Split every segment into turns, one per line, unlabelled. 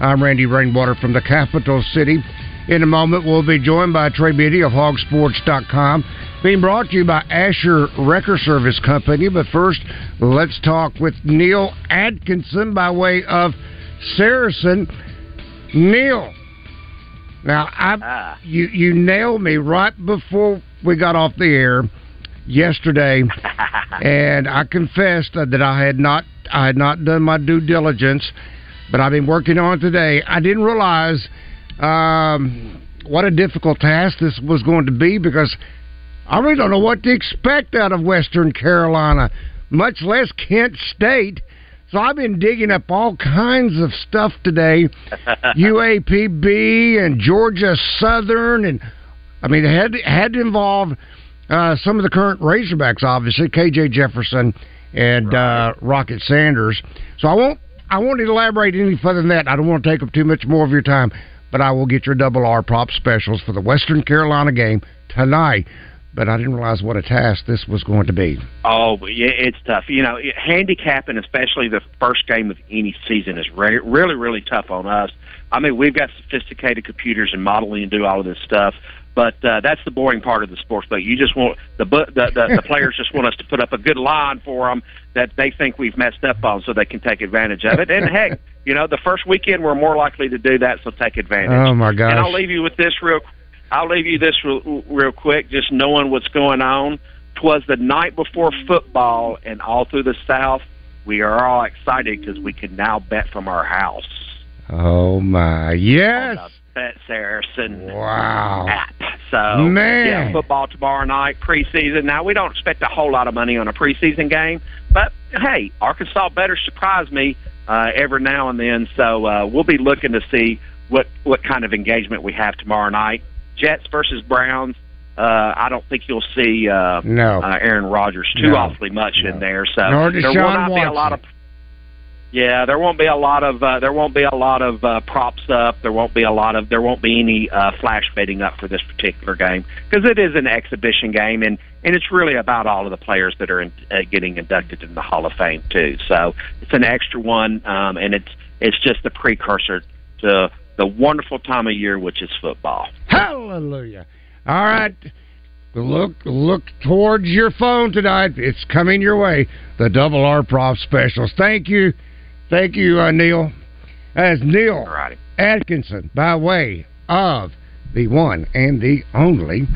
I'm Randy Rainwater from the capital city. In a moment, we'll be joined by Trey Biddy of hogsports.com, being brought to you by Asher Wrecker Service Company. But first, let's talk with Neil Atkinson by way of Saracen. Neil, now I ah. you you nailed me right before we got off the air yesterday, and I confessed that I had not I had not done my due diligence, but I've been working on it today. I didn't realize um, what a difficult task this was going to be because I really don't know what to expect out of Western Carolina, much less Kent State. So I've been digging up all kinds of stuff today, UAPB and Georgia Southern, and I mean it had had to involve uh, some of the current Razorbacks, obviously KJ Jefferson and uh, Rocket Sanders. So I won't I won't elaborate any further than that. I don't want to take up too much more of your time, but I will get your double R prop specials for the Western Carolina game tonight. But I didn't realize what a task this was going to be.
Oh, it's tough. You know, handicapping, especially the first game of any season, is re- really, really tough on us. I mean, we've got sophisticated computers and modeling and do all of this stuff, but uh, that's the boring part of the sports book. You just want the the, the the players just want us to put up a good line for them that they think we've messed up on, so they can take advantage of it. And heck, you know, the first weekend we're more likely to do that, so take advantage.
Oh, my gosh.
And I'll leave you with this real. I'll leave you this real, real quick, just knowing what's going on. Twas the night before football, and all through the South, we are all excited because we can now bet from our house.
Oh my yes!
On the Bet Saracen
Wow.
app. So
Man.
yeah, football tomorrow night, preseason. Now we don't expect a whole lot of money on a preseason game, but hey, Arkansas better surprise me uh, every now and then. So uh, we'll be looking to see what what kind of engagement we have tomorrow night. Jets versus Browns. Uh, I don't think you'll see uh,
No.
uh, Aaron Rodgers too
No.
awfully much in there. So there will not be a lot of
Watson.
Yeah, there won't be a lot of uh, there won't be a lot of uh, props up. There won't be a lot of there won't be any uh, flash betting up for this particular game because it is an exhibition game and and it's really about all of the players that are in, uh, getting inducted in the Hall of Fame too. So it's an extra one, um, and it's it's just the precursor to the wonderful time of year which is football.
Hallelujah. All right. Look look towards your phone tonight. It's coming your way. The double R prop specials. Thank you. Thank you, uh, Neil. As Neil Atkinson by way of the one and the only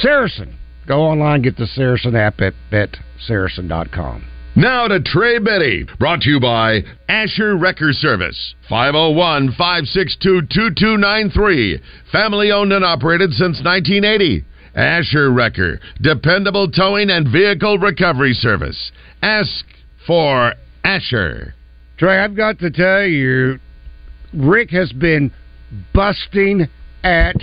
Saracen. Go online, get the Saracen app at betsaracen.com.
Now to Trey Betty, brought to you by Asher Wrecker Service, 501 562 2293. Family owned and operated since 1980. Asher Wrecker, dependable towing and vehicle recovery service. Ask for Asher.
Trey, I've got to tell you, Rick has been busting at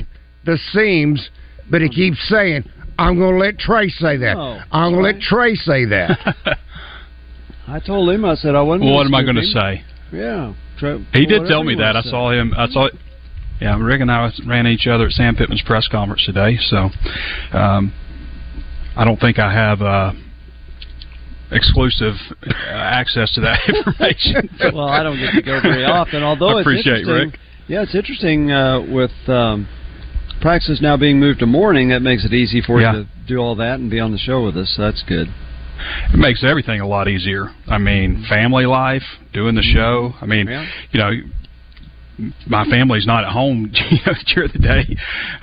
the seams, but he keeps saying, I'm going to let Trey say that.
Oh,
I'm going to let Trey say that.
I told him I said I wasn't.
Well, what am I
going to
say?
Yeah, Tre-
He did tell me that. I
wants
saw him. I saw. it. Yeah, Rick and I ran each other at Sam Pittman's press conference today. So, um, I don't think I have uh, exclusive uh, access to that information.
well, I don't get to go very often. Although
I
it's
appreciate
interesting.
Rick.
Yeah, it's interesting uh, with um, practice now being moved to morning. That makes it easy for
Yeah.
you to do all that and be on the show with us. So that's good.
It makes everything a lot easier. I mean, family life, doing the show. I mean,
Yeah.
you know, my family's not at home you know, during the day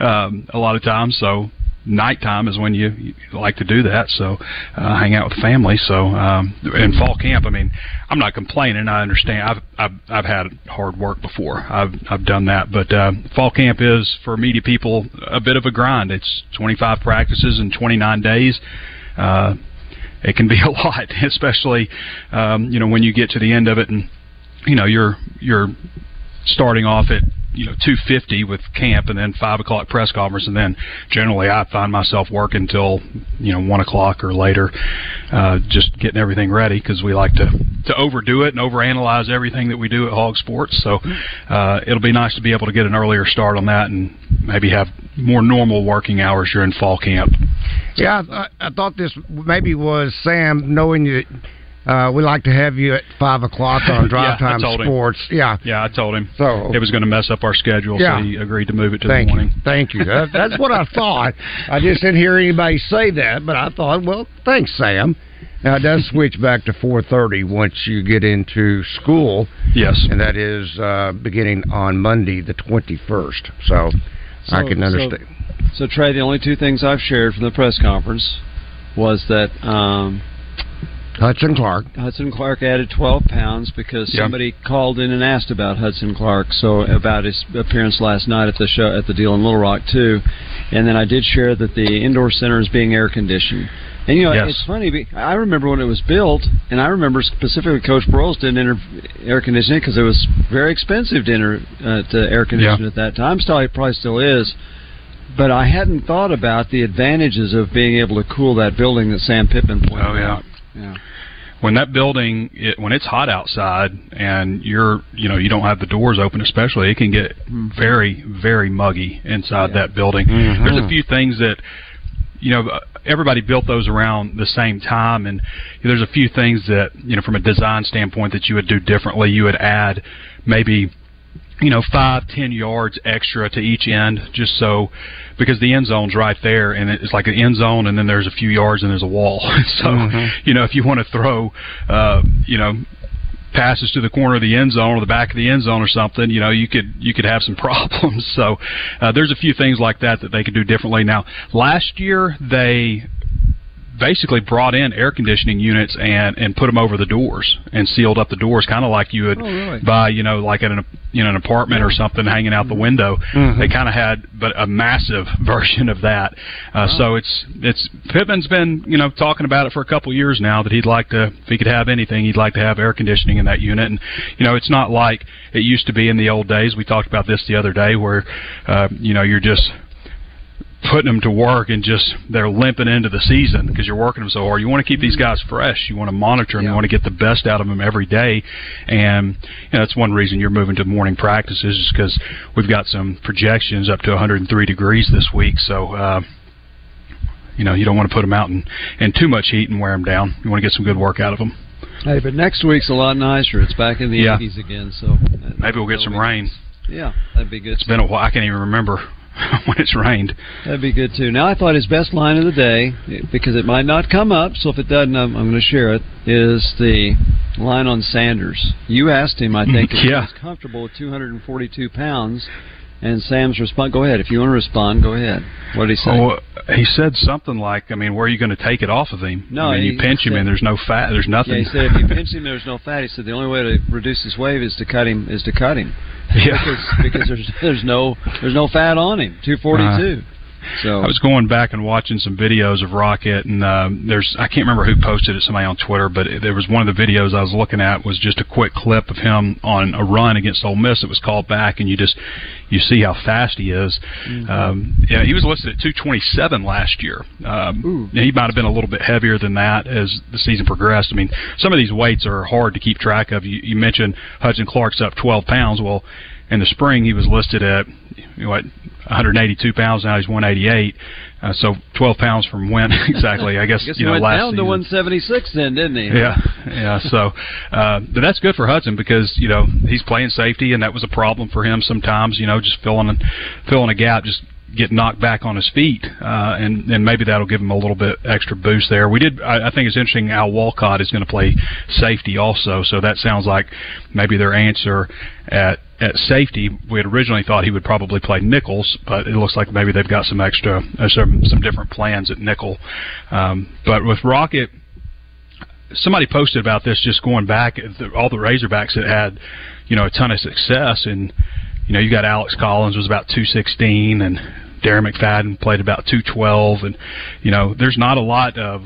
um, a lot of times, so nighttime is when you, you like to do that. So uh, hang out with family. So um, in fall camp, I mean, I'm not complaining. I understand. I've I've, I've had hard work before. I've I've done that, but uh, fall camp is for media people a bit of a grind. It's 25 practices in 29 days. Uh, it can be a lot, especially um, you know when you get to the end of it and you know you're you're starting off at you know two fifty with camp and then five o'clock press conference and then generally I find myself working till you know one o'clock or later, uh, just getting everything ready because we like to to overdo it and overanalyze everything that we do at Hog Sports. So uh, it'll be nice to be able to get an earlier start on that and maybe have more normal working hours during fall camp.
Yeah, I, I thought this maybe was Sam knowing that uh, we like to have you at five o'clock on Drive
Yeah,
Time
told him.
Sports. Yeah,
Yeah, I told him
So-
it was going to mess up our schedule,
Yeah.
so he agreed to move it to
thank
the morning.
you, thank you. That, that's what I thought. I just didn't hear anybody say that, but I thought, well, thanks, Sam. Now it does switch back to four thirty once you get into school,
Yes.
and that is uh, beginning on Monday, the twenty first. So, I
So-
can
so-
understand.
So Trey, the only two things I've shared from the press conference was that um,
Hudson Clark.
Hudson Clark added 12 pounds because
Yeah.
somebody called in and asked about Hudson Clark, so about his appearance last night at the show at the deal in Little Rock too. And then I did share that the indoor center is being air conditioned. And you know,
Yes.
it's funny. I remember when it was built, and I remember specifically Coach Broyles didn't enter air condition it because it was very expensive to enter uh, to air condition
Yeah.
at that time. Still, it probably still is. But I hadn't thought about the advantages of being able to cool that building that Sam Pittman pointed
Oh, yeah.
out. Yeah.
when that building it, when it's hot outside and you're you know you don't have the doors open especially it can get mm-hmm. very very muggy inside that building. Mm-hmm. There's a few things that you know everybody built those around the same time and there's a few things that you know from a design standpoint that you would do differently. You would add maybe you know, five, ten yards extra to each end, just so because the end zone's right there, and it's like an end zone, and then there's a few yards, and there's a wall. so, you know, if you want to throw, uh, you know, passes to the corner of the end zone or the back of the end zone or something, you know, you could you could have some problems. So, uh, there's a few things like that that they could do differently. Now, last year they basically brought in air conditioning units and and put them over the doors and sealed up the doors, kind of like you would
Oh, really?
buy, you know, like at an you know an apartment or something hanging out the window. They kind of had, but a massive version of that. Uh, So it's it's Pittman's been you know talking about it for a couple years now that he'd like to if he could have anything he'd like to have air conditioning in that unit and you know it's not like it used to be in the old days. We talked about this the other day where uh, you know you're just putting them to work and just they're limping into the season because you're working them so hard. You want to keep these guys fresh. You want to monitor them. You want to get the best out of them every day, and you know, that's one reason you're moving to morning practices is because we've got some projections up to 103 degrees this week. So. Uh, you know, you don't want to put them out in, in too much heat and wear them down. You want to get some good work out of them.
Hey, but next week's a lot nicer. It's back in the
Yeah.
80s again, so
Maybe we'll get some rain.
Yeah, that'd be good.
It's been a while. I can't even remember when it's rained.
That'd be good too. Now, I thought his best line of the day, because it might not come up, so if it doesn't, I'm, I'm going to share it. Is the line on Sanders? You asked him, I think, if
Yeah.
he was comfortable with 242 pounds, and Sam's response. Go ahead, if you want to respond, go ahead. What did he say?
Oh, he said something like, I mean, where are you going to take it off of him?
No,
I mean,
he-
you pinch
he
him and there's no fat, there's nothing.
Yeah, he said if you pinch him, there's no fat. He said the only way to reduce his weight is to cut him. Is to cut him.
Yeah.
because because there's there's no there's no fat on him. 242. So
I was going back and watching some videos of Rocket, and um, there's I can't remember who posted it, somebody on Twitter, but it, there was one of the videos I was looking at was just a quick clip of him on a run against Ole Miss. It was called back, and you just you see how fast he is. Um, yeah, he was listed at 227 last year. Um, he might have been a little bit heavier than that as the season progressed. I mean, some of these weights are hard to keep track of. You, you mentioned Hudson Clark's up 12 pounds. Well, in the spring he was listed at you know, what 182 pounds. Now he's 188. Uh, so 12 pounds from when exactly? I guess,
I guess
you
he
know
went
last
down to 176 then, didn't he?
Yeah, yeah. So, uh, but that's good for Hudson because you know he's playing safety, and that was a problem for him sometimes. You know, just filling filling a gap, just get knocked back on his feet, uh, and and maybe that'll give him a little bit extra boost there. We did. I, I think it's interesting. Al Walcott is going to play safety also, so that sounds like maybe their answer at at safety. We had originally thought he would probably play nickels, but it looks like maybe they've got some extra uh, some some different plans at nickel. Um, but with Rocket somebody posted about this just going back all the Razorbacks that had you know a ton of success and you know, you got Alex Collins was about 216 and Darren McFadden played about 212 and you know, there's not a lot of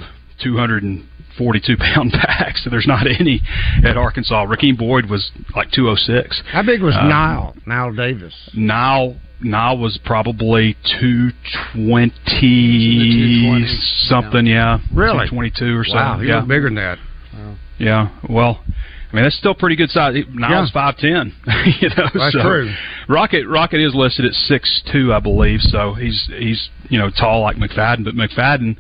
242 pound backs. So there's not any at Arkansas. Rakeem Boyd was like 206.
How big was um, Knile? Knile Davis.
Knile Knile was probably 220 something, yeah.
Really?
22 or so.
Wow,
he yeah.
was bigger than that.
Wow. Yeah. Well, I mean, that's still pretty good size. Knile's five ten. you know,
that's
so
true.
Rocket Rocket is listed at six two, I believe. So he's he's you know tall like McFadden, but McFadden,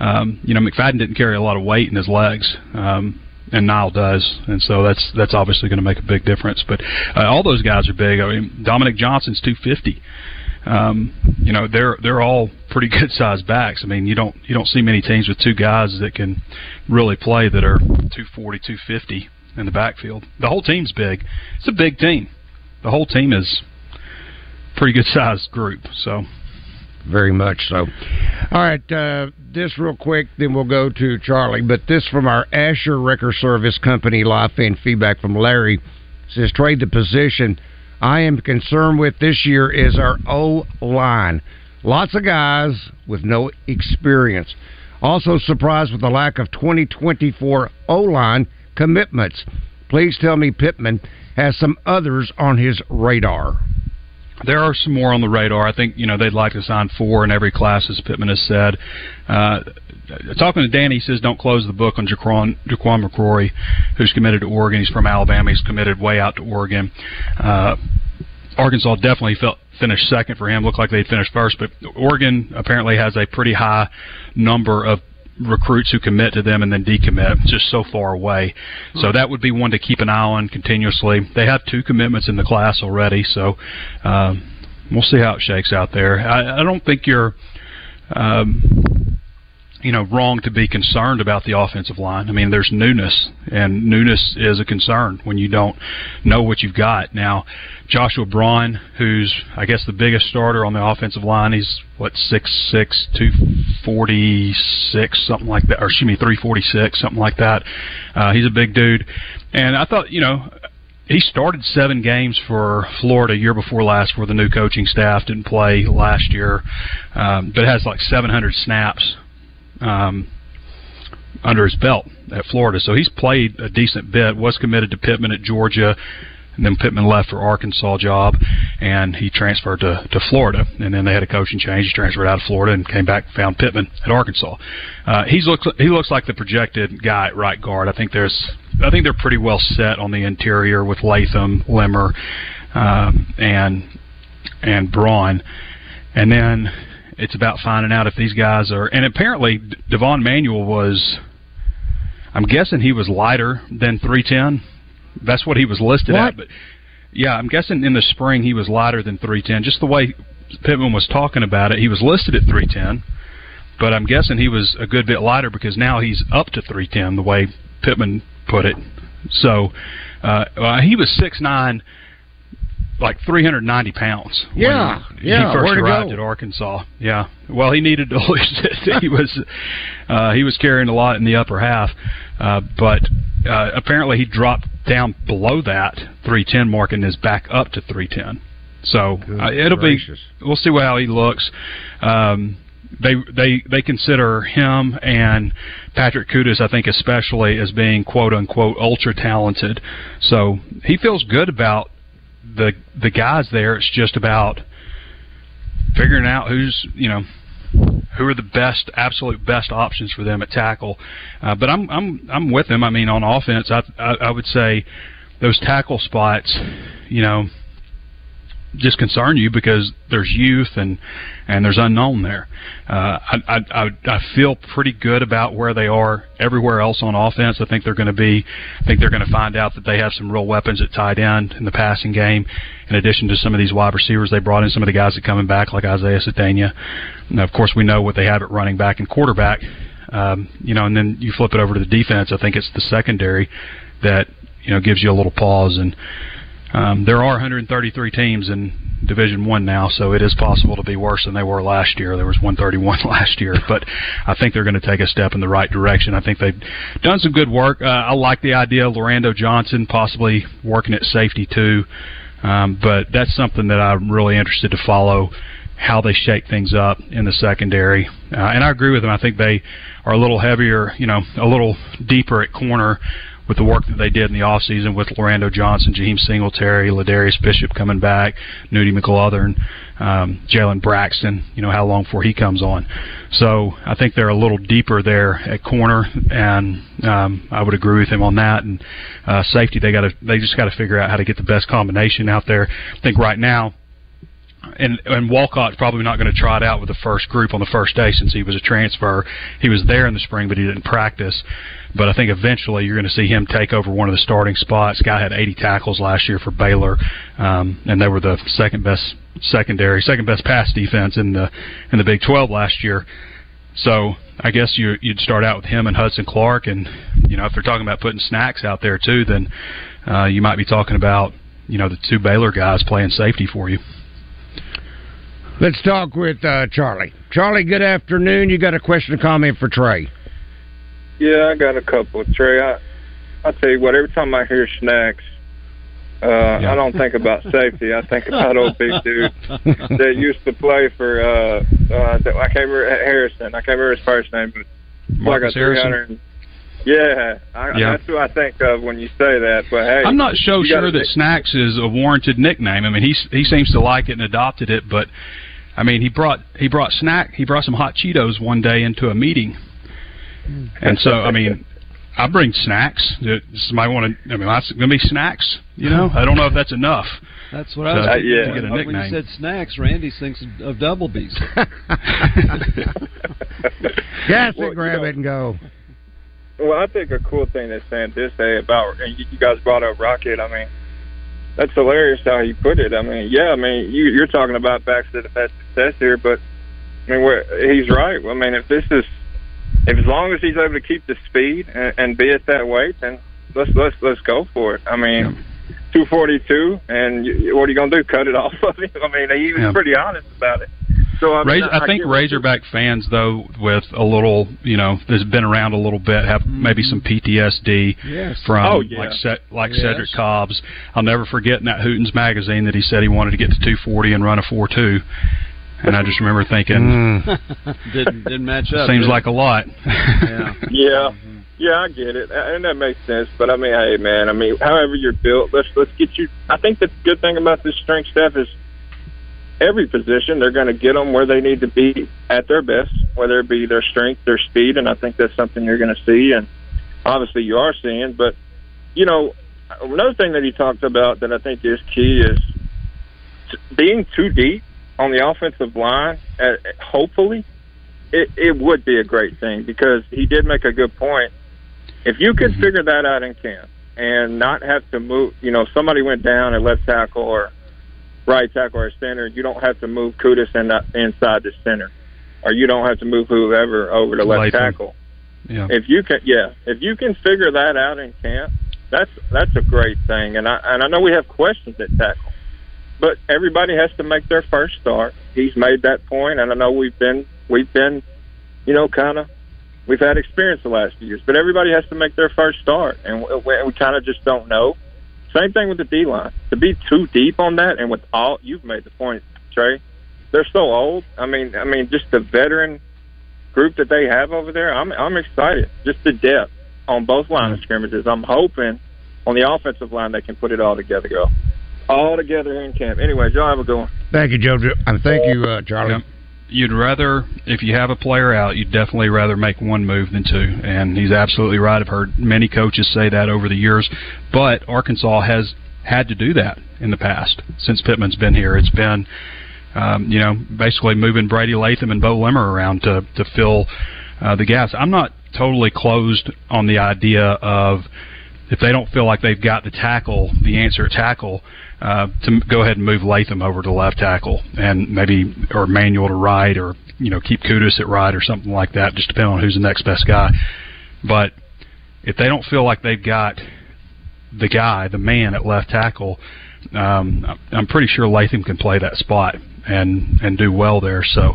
um, you know, McFadden didn't carry a lot of weight in his legs. Um, and Knile does, and so that's that's obviously going to make a big difference. But uh, all those guys are big. I mean, Dominique Johnson's two fifty. Um, you know, they're they're all pretty good sized backs. I mean, you don't you don't see many teams with two guys that can really play that are two forty, two fifty in the backfield. The whole team's big. It's a big team. The whole team is pretty good sized group. So
very much so. All right, uh, this real quick, then we'll go to Charlie. But this from our Asher Record Service Company live fan feedback from Larry says trade the position. I am concerned with this year is our O line. Lots of guys with no experience. Also surprised with the lack of 2024 O line commitments. Please tell me Pittman has some others on his radar.
There are some more on the radar. I think you know they'd like to sign four in every class, as Pittman has said. Uh, talking to Danny, he says don't close the book on Jaquan, Jaquan McCrory, who's committed to Oregon. He's from Alabama. He's committed way out to Oregon. Uh, Arkansas definitely felt finished second for him. Looked like they'd finished first, but Oregon apparently has a pretty high number of recruits who commit to them and then decommit just so far away. So that would be one to keep an eye on continuously. They have two commitments in the class already, so um, we'll see how it shakes out there. I, I don't think you're. Um, you know, wrong to be concerned about the offensive line. I mean, there's newness, and newness is a concern when you don't know what you've got. Now, Joshua Braun, who's I guess the biggest starter on the offensive line, he's what six six two forty six something like that, or excuse me three forty six something like that. Uh, he's a big dude, and I thought you know he started seven games for Florida year before last, where the new coaching staff didn't play last year, um, but has like 700 snaps um, under his belt at Florida. So he's played a decent bit. Was committed to Pittman at Georgia, and then Pittman left for Arkansas job, and he transferred to to Florida. And then they had a coaching change. He transferred out of Florida and came back, found Pittman at Arkansas. Uh, he's looks he looks like the projected guy at right guard. I think there's I think they're pretty well set on the interior with Latham, Limmer, um, and and Braun, and then it's about finding out if these guys are. And apparently, Devon Manuel was. I'm guessing he was lighter than 310. That's what he was listed
what?
at. But yeah, I'm guessing in the spring he was lighter than 310. Just the way Pittman was talking about it, he was listed at 310. But I'm guessing he was a good bit lighter because now he's up to 310. The way Pittman put it. So uh, well, he was six nine like 390 pounds.
Yeah,
he,
yeah.
He first arrived at Arkansas. Yeah. Well, he needed to lose it. he was uh, he was carrying a lot in the upper half, uh, but uh, apparently he dropped down below that 310 mark and is back up to 310. So uh, it'll
gracious.
be. We'll see how he looks. Um, they they they consider him and Patrick Kutas, I think especially as being quote unquote ultra talented. So he feels good about the the guys there. It's just about figuring out who's you know who are the best, absolute best options for them at tackle. Uh, but I'm I'm I'm with them. I mean, on offense, I, I I would say those tackle spots, you know, just concern you because there's youth and and there's unknown there. Uh, I, I I feel pretty good about where they are everywhere else on offense. I think they're going to be. I think they're going to find out that they have some real weapons at tight end in the passing game. In addition to some of these wide receivers, they brought in some of the guys that coming back like Isaiah. Now, of course, we know what they have at running back and quarterback. Um, you know, and then you flip it over to the defense. I think it's the secondary that you know gives you a little pause and um, there are 133 teams in Division One now, so it is possible to be worse than they were last year. There was 131 last year, but I think they're going to take a step in the right direction. I think they've done some good work. Uh, I like the idea of Lorando Johnson possibly working at safety too, um, but that's something that I'm really interested to follow how they shake things up in the secondary. Uh, and I agree with them. I think they are a little heavier, you know, a little deeper at corner with the work that they did in the off season with Lorando Johnson, Jaheim Singletary, Ladarius Bishop coming back, Nudie McGlothern, um, Jalen Braxton. You know how long before he comes on. So I think they're a little deeper there at corner, and um, I would agree with him on that. And uh, safety, they got to they just got to figure out how to get the best combination out there. I think right now and and Walcott's probably not going to try it out with the first group on the first day since he was a transfer. He was there in the spring, but he didn't practice. But I think eventually you're going to see him take over one of the starting spots. Guy had 80 tackles last year for Baylor, um, and they were the second best secondary, second best pass defense in the in the Big 12 last year. So I guess you you'd start out with him and Hudson Clark, and you know if they're talking about putting snacks out there too, then uh, you might be talking about you know the two Baylor guys playing safety for you.
Let's talk with uh, Charlie. Charlie, good afternoon. You got a question or comment for Trey?
Yeah, I got a couple. Trey, I I tell you what. Every time I hear snacks, uh, yeah. I don't think about safety. I think about old big dude that used to play for. Uh, uh, I can't remember Harrison. I can't remember his first name, but
Marcus like Harrison.
Yeah, I, yeah, that's who I think of when you say that. But hey,
I'm not so sure that Snacks is a warranted nickname. I mean, he he seems to like it and adopted it, but I mean, he brought he brought snack he brought some hot Cheetos one day into a meeting, and so I mean, I bring snacks. Somebody want to? I mean, that's going to be snacks. You know, I don't know if that's enough.
That's what I was.
Uh, yeah.
To get a nickname. When you said snacks, Randy thinks of double B's.
Gas it, grab it, and go.
Well, I think a cool thing that Sandisk say about, and you guys brought up Rocket. I mean, that's hilarious how you put it. I mean, yeah, I mean, you, you're talking about backs that have had success here, but I mean, where, he's right. I mean, if this is, if as long as he's able to keep the speed and, and be at that weight, then let's let's let's go for it. I mean, yeah. 242, and you, what are you gonna do? Cut it off of him? I mean, he was yeah. pretty honest about it. So I, mean,
I, I think Razorback fans, though, with a little, you know, that's been around a little bit, have mm-hmm. maybe some PTSD
yes.
from
oh, yeah.
like like yes. Cedric Cobbs. I'll never forget in that Hootens magazine that he said he wanted to get to 240 and run a 4.2. And I just remember thinking,
mm. didn't didn't match up.
Seems like a lot.
yeah. yeah. Yeah, I get it, and that makes sense. But I mean, hey, man, I mean, however you're built, let's let's get you. I think the good thing about this strength stuff is every position, they're going to get them where they need to be at their best, whether it be their strength, their speed, and I think that's something you're going to see, and obviously you are seeing. But you know, another thing that he talked about that I think is key is being too deep on the offensive line. Uh, hopefully, it, it would be a great thing because he did make a good point. If you could mm-hmm. figure that out in camp and not have to move, you know, somebody went down at left tackle or right tackle or center, you don't have to move Kutas in the, inside the center, or you don't have to move whoever over to left tackle.
Yeah.
If you can, yeah, if you can figure that out in camp, that's that's a great thing. And I and I know we have questions at tackle, but everybody has to make their first start. He's made that point, and I know we've been we've been, you know, kind of we've had experience the last few years, but everybody has to make their first start, and we, we kind of just don't know. Same thing with the D line. To be too deep on that, and with all you've made the point, Trey, they're so old. I mean, I mean, just the veteran group that they have over there. I'm I'm excited. Just the depth on both line of scrimmages. I'm hoping on the offensive line they can put it all together. Go all together here in camp. Anyways, y'all have a good one.
Thank you, Joe. And thank you, uh, Charlie. Yep
you'd rather, if you have a player out, you'd definitely rather make one move than two. And he's absolutely right. I've heard many coaches say that over the years. But Arkansas has had to do that in the past since Pittman's been here. It's been um, you know, basically moving Brady Latham and Beaux Limmer around to to fill uh, the gaps. I'm not totally closed on the idea of if they don't feel like they've got the tackle, the answer tackle, uh, to go ahead and move Latham over to left tackle and maybe or Manuel to right or you know keep Kutas at right or something like that, just depending on who's the next best guy. But if they don't feel like they've got the guy, the man at left tackle, um, I'm pretty sure Latham can play that spot and and do well there. So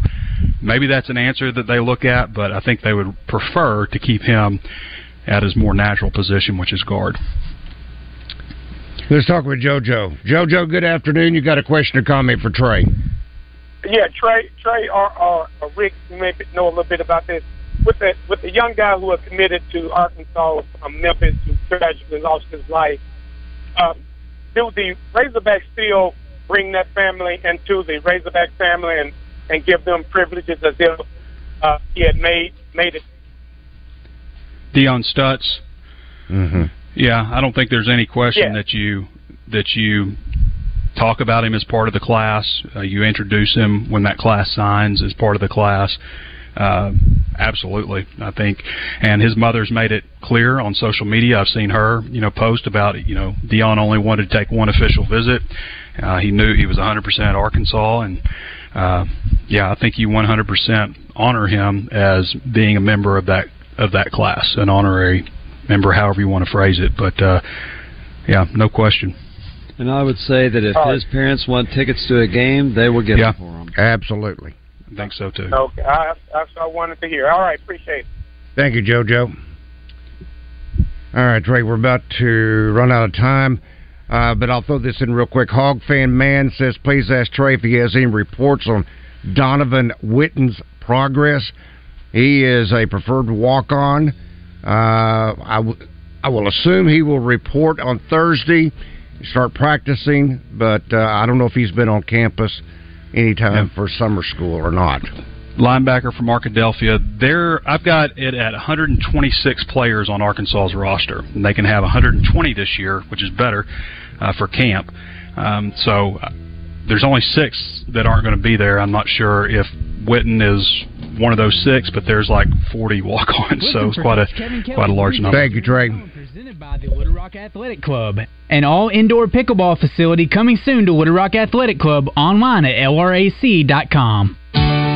maybe that's an answer that they look at, but I think they would prefer to keep him at his more natural position, which is guard.
Let's talk with JoJo. JoJo, good afternoon. You got a question or comment for Trey?
Yeah, Trey, Trey, or, or, or Rick, you may know a little bit about this. With the with the young guy who was committed to Arkansas from Memphis who tragically lost his life, um, do the Razorbacks still bring that family into the Razorback family and, and give them privileges as if uh, he had made made it.
Dion Stutts.
Mm-hmm.
Yeah, I don't think there's any question
Yeah.
that you that you talk about him as part of the class. Uh, you introduce him when that class signs as part of the class. Uh, absolutely, I think. And his mother's made it clear on social media. I've seen her, you know, post about it. You know, Dion only wanted to take one official visit. Uh, he knew he was 100% Arkansas, and uh, yeah, I think you 100% honor him as being a member of that of that class, an honorary member, however you want to phrase it. But uh, yeah, no question.
And I would say that if
All right.
his parents want tickets to a game, they will get
Yeah.
them for him.
Absolutely.
I think so too.
Okay, I, that's what I wanted to hear. All right, appreciate it.
Thank you, JoJo. All right, Trey, we're about to run out of time, uh, but I'll throw this in real quick. Hog fan man says, please ask Trey if he has any reports on Donovan Witten's progress. He is a preferred walk on. Uh, I, w- I will assume he will report on Thursday, start practicing, but uh, I don't know if he's been on campus anytime for summer school or not.
linebacker from Arkadelphia. There, I've got it at 126 players on Arkansas's roster, and they can have 120 this year, which is better uh, for camp. Um, so uh, there's only six that aren't going to be there. I'm not sure if Witten is one of those six, but there's like 40 walk-ons, so it's quite a quite a large number.
Thank you, Trey.
Presented by the Little Rock Athletic Club, an all-indoor pickleball facility coming soon to Little Rock Athletic Club online at lrac.com.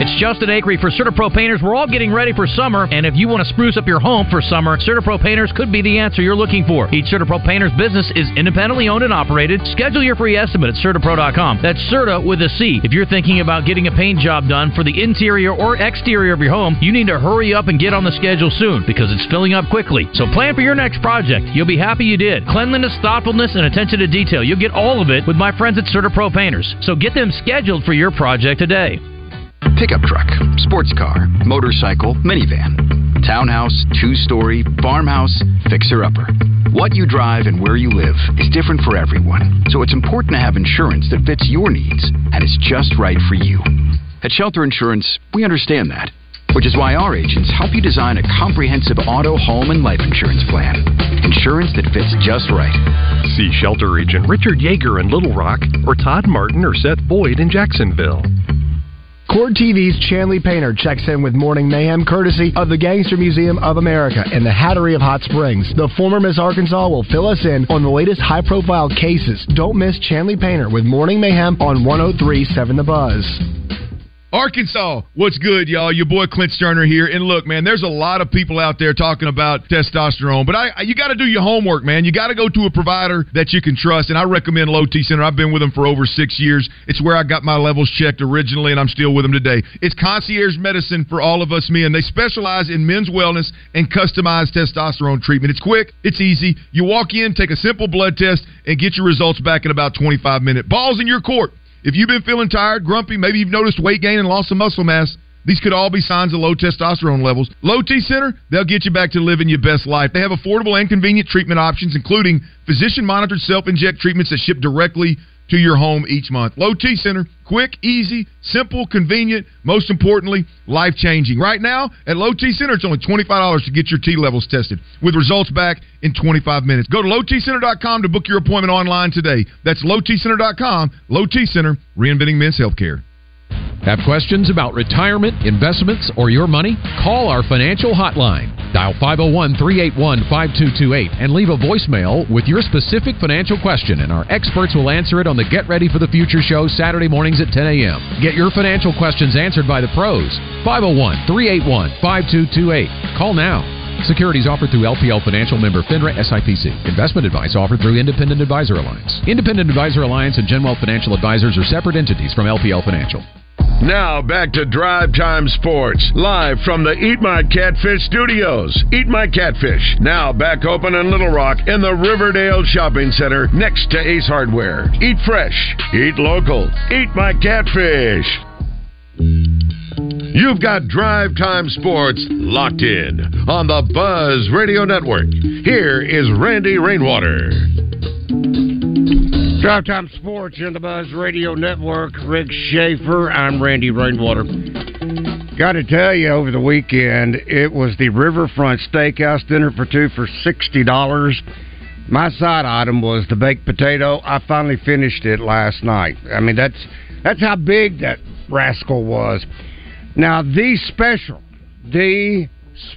It's Justin Acree for CertaPro Painters. We're all getting ready for summer, and if you want to spruce up your home for summer, CertaPro Painters could be the answer you're looking for. Each CertaPro Painters business is independently owned and operated. Schedule your free estimate at CertaPro.com. That's Certa with a C. If you're thinking about getting a paint job done for the interior or exterior of your home, you need to hurry up and get on the schedule soon because it's filling up quickly. So plan for your next project. You'll be happy you did. Cleanliness, thoughtfulness, and attention to detail. You'll get all of it with my friends at CertaPro Painters. So get them scheduled for your project today.
Pickup truck, sports car, motorcycle, minivan, townhouse, two story, farmhouse, fixer upper. What you drive and where you live is different for everyone, so it's important to have insurance that fits your needs and is just right for you. At Shelter Insurance, we understand that, which is why our agents help you design a comprehensive auto, home, and life insurance plan. Insurance that fits just right.
See shelter agent Richard Yeager in Little Rock or Todd Martin or Seth Boyd in Jacksonville.
Court TV's Chanley Painter checks in with Morning Mayhem courtesy of the Gangster Museum of America in the Hattery of Hot Springs. The former Miss Arkansas will fill us in on the latest high profile cases. Don't miss Chanley Painter with Morning Mayhem on 1037 The Buzz.
Arkansas, what's good, y'all? Your boy Clint Stoerner here. And look, man, there's a lot of people out there talking about testosterone, but I, you got to do your homework, man. You got to go to a provider that you can trust, and I recommend Low T Center. I've been with them for over six years. It's where I got my levels checked originally, and I'm still with them today. It's concierge medicine for all of us men. They specialize in men's wellness and customized testosterone treatment. It's quick, it's easy. You walk in, take a simple blood test, and get your results back in about 25 minutes. Balls in your court. If you've been feeling tired, grumpy, maybe you've noticed weight gain and loss of muscle mass, these could all be signs of low testosterone levels. Low T Center, they'll get you back to living your best life. They have affordable and convenient treatment options, including physician monitored self inject treatments that ship directly to your home each month. Low T Center, quick, easy, simple, convenient, most importantly, life changing. Right now, at Low T Center, it's only $25 to get your T levels tested with results back in 25 minutes. Go to lowtcenter.com to book your appointment online today. That's lowtcenter.com. Low T Center, reinventing men's healthcare.
Have questions about retirement, investments, or your money? Call our financial hotline. Dial 501 381 5228 and leave a voicemail with your specific financial question, and our experts will answer it on the Get Ready for the Future show Saturday mornings at 10 a.m. Get your financial questions answered by the pros. 501 381 5228. Call now. Securities offered through LPL Financial Member FINRA SIPC. Investment advice offered through Independent Advisor Alliance. Independent Advisor Alliance and Genwealth Financial Advisors are separate entities from LPL Financial.
Now back to Drive Time Sports, live from the Eat My Catfish studios. Eat My Catfish, now back open in Little Rock in the Riverdale Shopping Center next to Ace Hardware. Eat fresh, eat local, eat my catfish. You've got Drive Time Sports locked in on the Buzz Radio Network. Here is Randy Rainwater.
Drive Time Sports in the Buzz Radio Network. Rick Schaefer. I'm Randy Rainwater. Got to tell you, over the weekend, it was the Riverfront Steakhouse dinner for two for sixty dollars. My side item was the baked potato. I finally finished it last night. I mean, that's that's how big that rascal was. Now, the special, the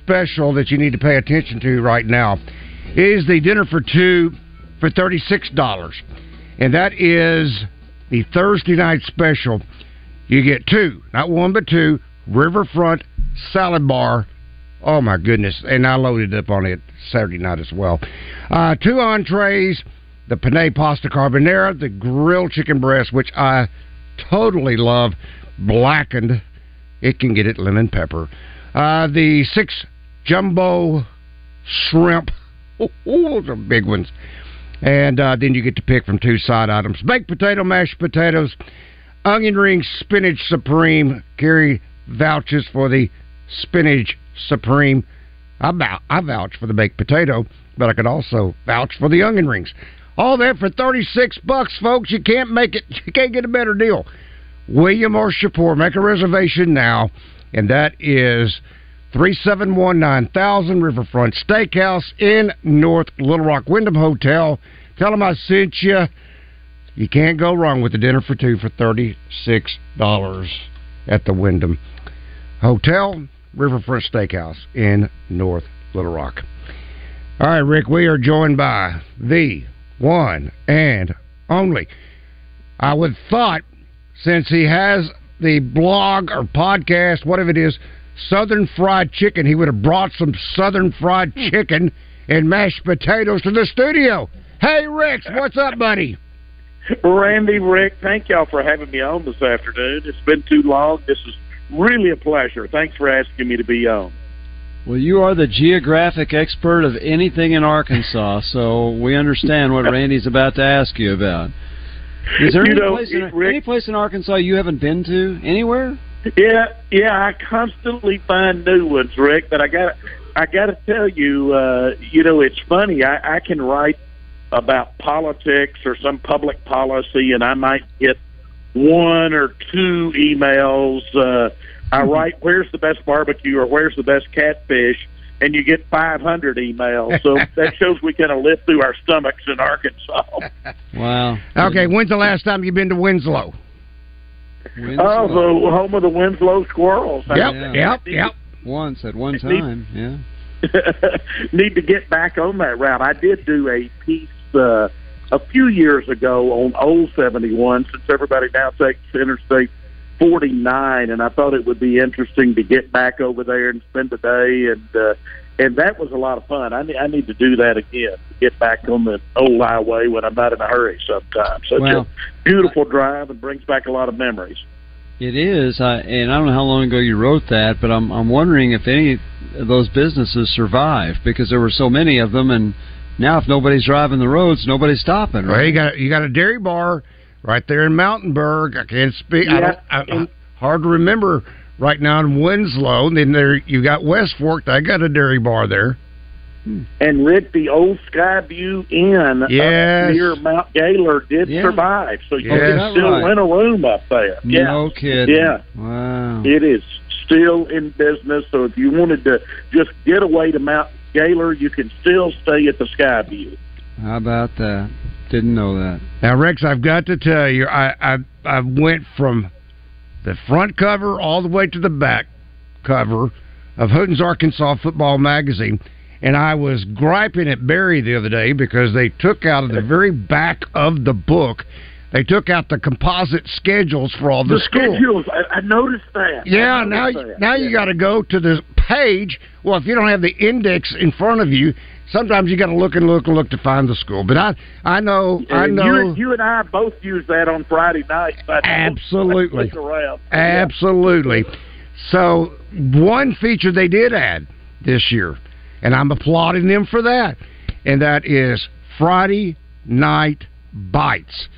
special that you need to pay attention to right now is the dinner for two for thirty six dollars and that is the Thursday night special. You get two, not one but two, Riverfront Salad Bar. Oh my goodness! And I loaded up on it Saturday night as well. Uh, two entrees, the penne pasta carbonara, the grilled chicken breast, which I totally love, blackened. It can get it lemon pepper. Uh, the six jumbo shrimp. Oh, those are big ones and uh, then you get to pick from two side items: baked potato, mashed potatoes, onion rings, spinach supreme. Carrie vouches for the spinach supreme. I, vou- I vouch for the baked potato, but I could also vouch for the onion rings. All that for thirty six bucks, folks. You can't make it. You can't get a better deal. William or Shapur, make a reservation now, and that is 371 9000 Riverfront Steakhouse in North Little Rock Wyndham Hotel. Tell them I sent you. You can't go wrong with the dinner for two for $36 at the Wyndham Hotel, Riverfront Steakhouse in North Little Rock. All right, Rick, we are joined by the one and only. I would thought since he has the blog or podcast, whatever it is, Southern Fried Chicken, he would have brought some Southern Fried hmm. Chicken and mashed potatoes to the studio. Hey, Rex, what's up, buddy?
Randy, Rick, thank y'all for having me on this afternoon. It's been too long. This is really a pleasure. Thanks for asking me to be on.
Well, you are the geographic expert of anything in Arkansas, so we understand what Randy's about to ask you about. Is there
You
any,
know,
place in,
Rick-
any place in Arkansas you haven't been to anywhere?
Yeah, yeah, I constantly find new ones, Rick. But I got, I got to tell you, uh, you know, it's funny. I, I can write about politics or some public policy, and I might get one or two emails. Uh, I write, "Where's the best barbecue?" or "Where's the best catfish?" and you get 500 emails. So that shows we kind of live through our stomachs in Arkansas.
Wow.
Okay, when's the last time you've been to Winslow?
Oh, the home of the Winslow Squirrels.
Yep, yep, yep.
Once at one
Need-
time, yeah.
need to get back on that route. I did do a piece uh, a few years ago on Old 71 since everybody now takes Interstate 49, and I thought it would be interesting to get back over there and spend a day, and uh, and that was a lot of fun. I need, I need to do that again, to get back on the old highway when I'm not in a hurry sometimes. Such
Well,
a beautiful drive and brings back a lot of memories.
It is, I, and I don't know how long ago you wrote that, but I'm I'm wondering if any of those businesses survive because there were so many of them, and now if nobody's driving the roads, nobody's stopping.
Well,
Right?
you got you got a dairy bar right there in Mountainburg. I can't speak. I don't, I, I, hard to remember right now in Winslow. And then there you got West Fork. I got a dairy bar there.
And Rick, the old Skyview Inn
Yes.
near Mount Gaylor did
Yeah.
survive, so you
Yes.
can still
right.
rent a room up there. Yeah.
No kidding.
Yeah.
Wow.
It is still in business, so if you wanted to just get away to Mount Gaylor, you can still stay at the Skyview.
How about that? Didn't know that.
Now, Rex, I've got to tell you, I, I I went from the front cover all the way to the back cover of Hooten's Arkansas Football Magazine, and I was griping at Barry the other day because they took out of the very back of the book, they took out the composite schedules for all the,
The
schools.
schedules, I, I noticed that.
Yeah,
I
now
that.
now you got to go to the page. Well, if you don't have the index in front of you, sometimes you got to look and look and look to find the school. But I I know I know
You, you and I both used that on Friday night. But
Absolutely.
Let's look around.
Absolutely. So, one feature they did add this year, and I'm applauding them for that, and that is Friday Night Bites.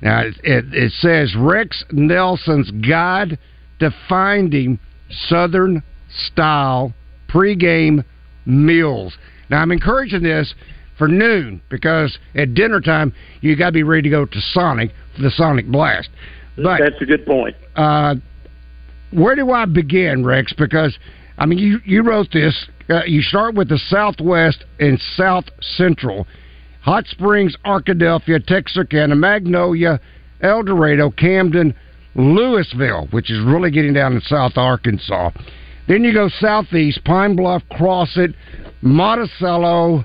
Now, it, it, it says Rex Nelson's Guide to Finding Southern Style Pregame Meals. Now, I'm encouraging this for noon because at dinner time, you got to be ready to go to Sonic for the Sonic Blast. But
That's a good point.
uh, where do I begin, Rex? Because I mean, you you wrote this. Uh, you start with the Southwest and South Central, Hot Springs, Arkadelphia, Texarkana, Magnolia, El Dorado, Camden, Lewisville, which is really getting down in South Arkansas. Then you go southeast, Pine Bluff, Crossett, Monticello,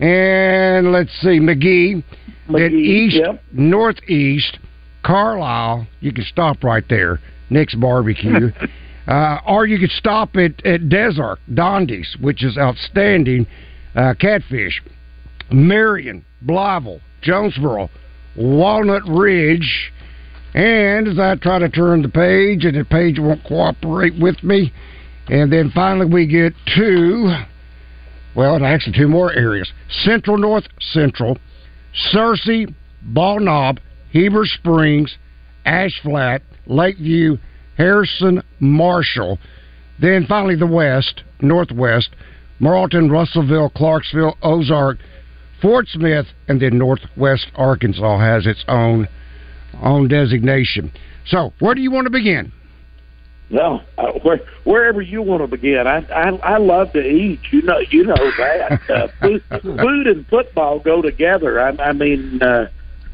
and let's see, McGehee. then east,
yep.
northeast, Carlisle. You can stop right there. Nick's Barbecue. uh, or you could stop at, at Des Arc, Dondi's, which is outstanding uh, catfish. Marion, Blytheville, Jonesboro, Walnut Ridge. And as I try to turn the page, and the page won't cooperate with me, and then finally we get to, well, actually two more areas Central North Central, Searcy, Bald Knob, Heber Springs, Ash Flat, Lakeview, Harrison, Marshall. Then finally the West, Northwest, Morrilton, Russellville, Clarksville, Ozark, Fort Smith, and then Northwest Arkansas has its own own designation. So, where do you want to begin?
No, uh, where, wherever you want to begin. I, I I love to eat. You know, you know that. Uh, food, food and football go together. I, I mean, uh,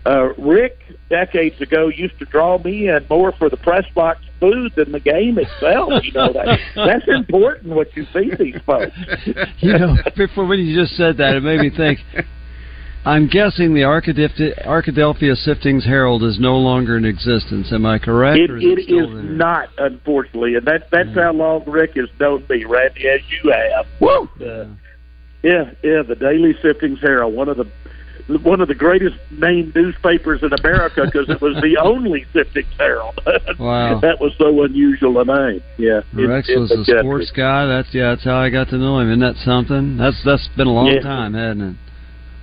uh, Rick decades ago used to draw me in more for the press box food than the game itself. You know that that's important. What you feed these folks.
You know, before when you just said that, it made me think. I'm guessing the Arkadelphia, Arkadelphia Siftings Herald is no longer in existence. Am I correct?
It,
or is
it
it still
is
there?
not, unfortunately, and that that's how long Rick has known me, Randy, as you have.
Woo!
Uh, yeah, yeah, the Daily Siftings Herald, one of the one of the greatest named newspapers in America because it was the only Siftings Herald.
Wow.
that was so unusual a name. Yeah,
Rex
it
was a
country.
sports guy. That's yeah. That's how I got to know him. Isn't that something? That's that's been a long
Yeah.
time, hasn't it?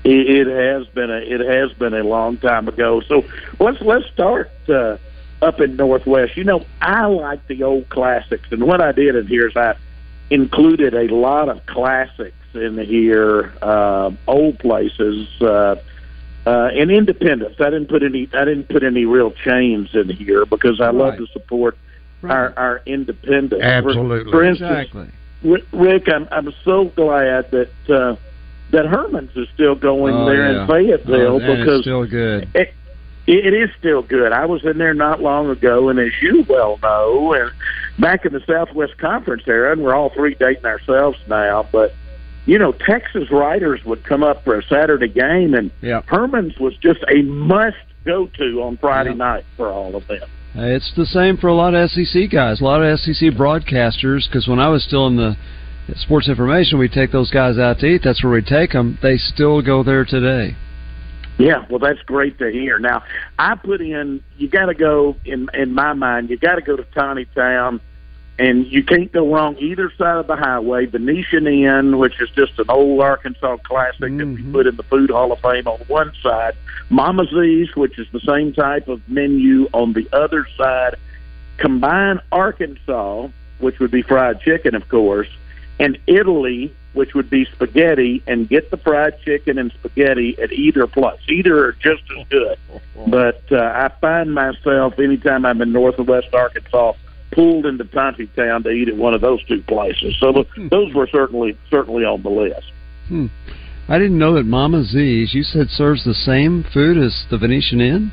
It, it has been a it has been a long time ago. So let's let's start uh, up in Northwest. You know, I like the old classics, and what I did in here is I included a lot of classics in here, uh, old places, uh, uh, and independents. I didn't put any I didn't put any real chains in here because I love to support our our independents. For-
Absolutely.
For, instance,
Exactly.
Ri- Rick, I'm I'm so glad that uh, that Herman's is still going
Oh,
there
yeah.
in Fayetteville
Oh,
because
still good.
it, it is still good. I was in there not long ago, and as you well know, and back in the Southwest Conference era, and we're all three dating ourselves now, but you know, Texas writers would come up for a Saturday game, and
Yeah.
Herman's was just a must go to on Friday
Yeah.
night for all of them.
It's the same for a lot of SEC guys, a lot of SEC broadcasters. Because when I was still in the sports information, we take those guys out to eat. That's where we take them. They still go there today.
Yeah, well, that's great to hear. Now, I put in you got to go in in my mind. You got to go to Tontitown, and you can't go wrong either side of the highway. Venetian Inn, which is just an old Arkansas classic that we mm-hmm. put in the Food Hall of Fame on one side. Mama Z's, which is the same type of menu on the other side. Combine Arkansas, which would be fried chicken, of course, and Italy, which would be spaghetti, and get the fried chicken and spaghetti at either place. Either are just as good. But uh, I find myself anytime I'm in North and West Arkansas pulled into Town to eat at one of those two places. So th- those were certainly certainly on the list.
Hmm. I didn't know that Mama Z's, you said, serves the same food as the Venetian Inn?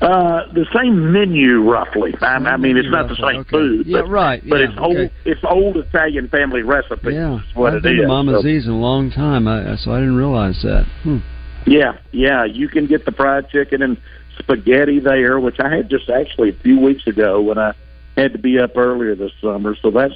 Uh, the same menu, roughly. I, I mean, it's not the same
okay.
food.
Yeah,
but,
right,
But
yeah,
it's old. It's old Italian family recipe.
Yeah,
is what
I've
it
been
is.
to Mama
So-
Z's in a long time, I, so I didn't realize that. Hmm.
Yeah, yeah. You can get the fried chicken and spaghetti there, which I had just actually a few weeks ago when I had to be up earlier this summer. So that's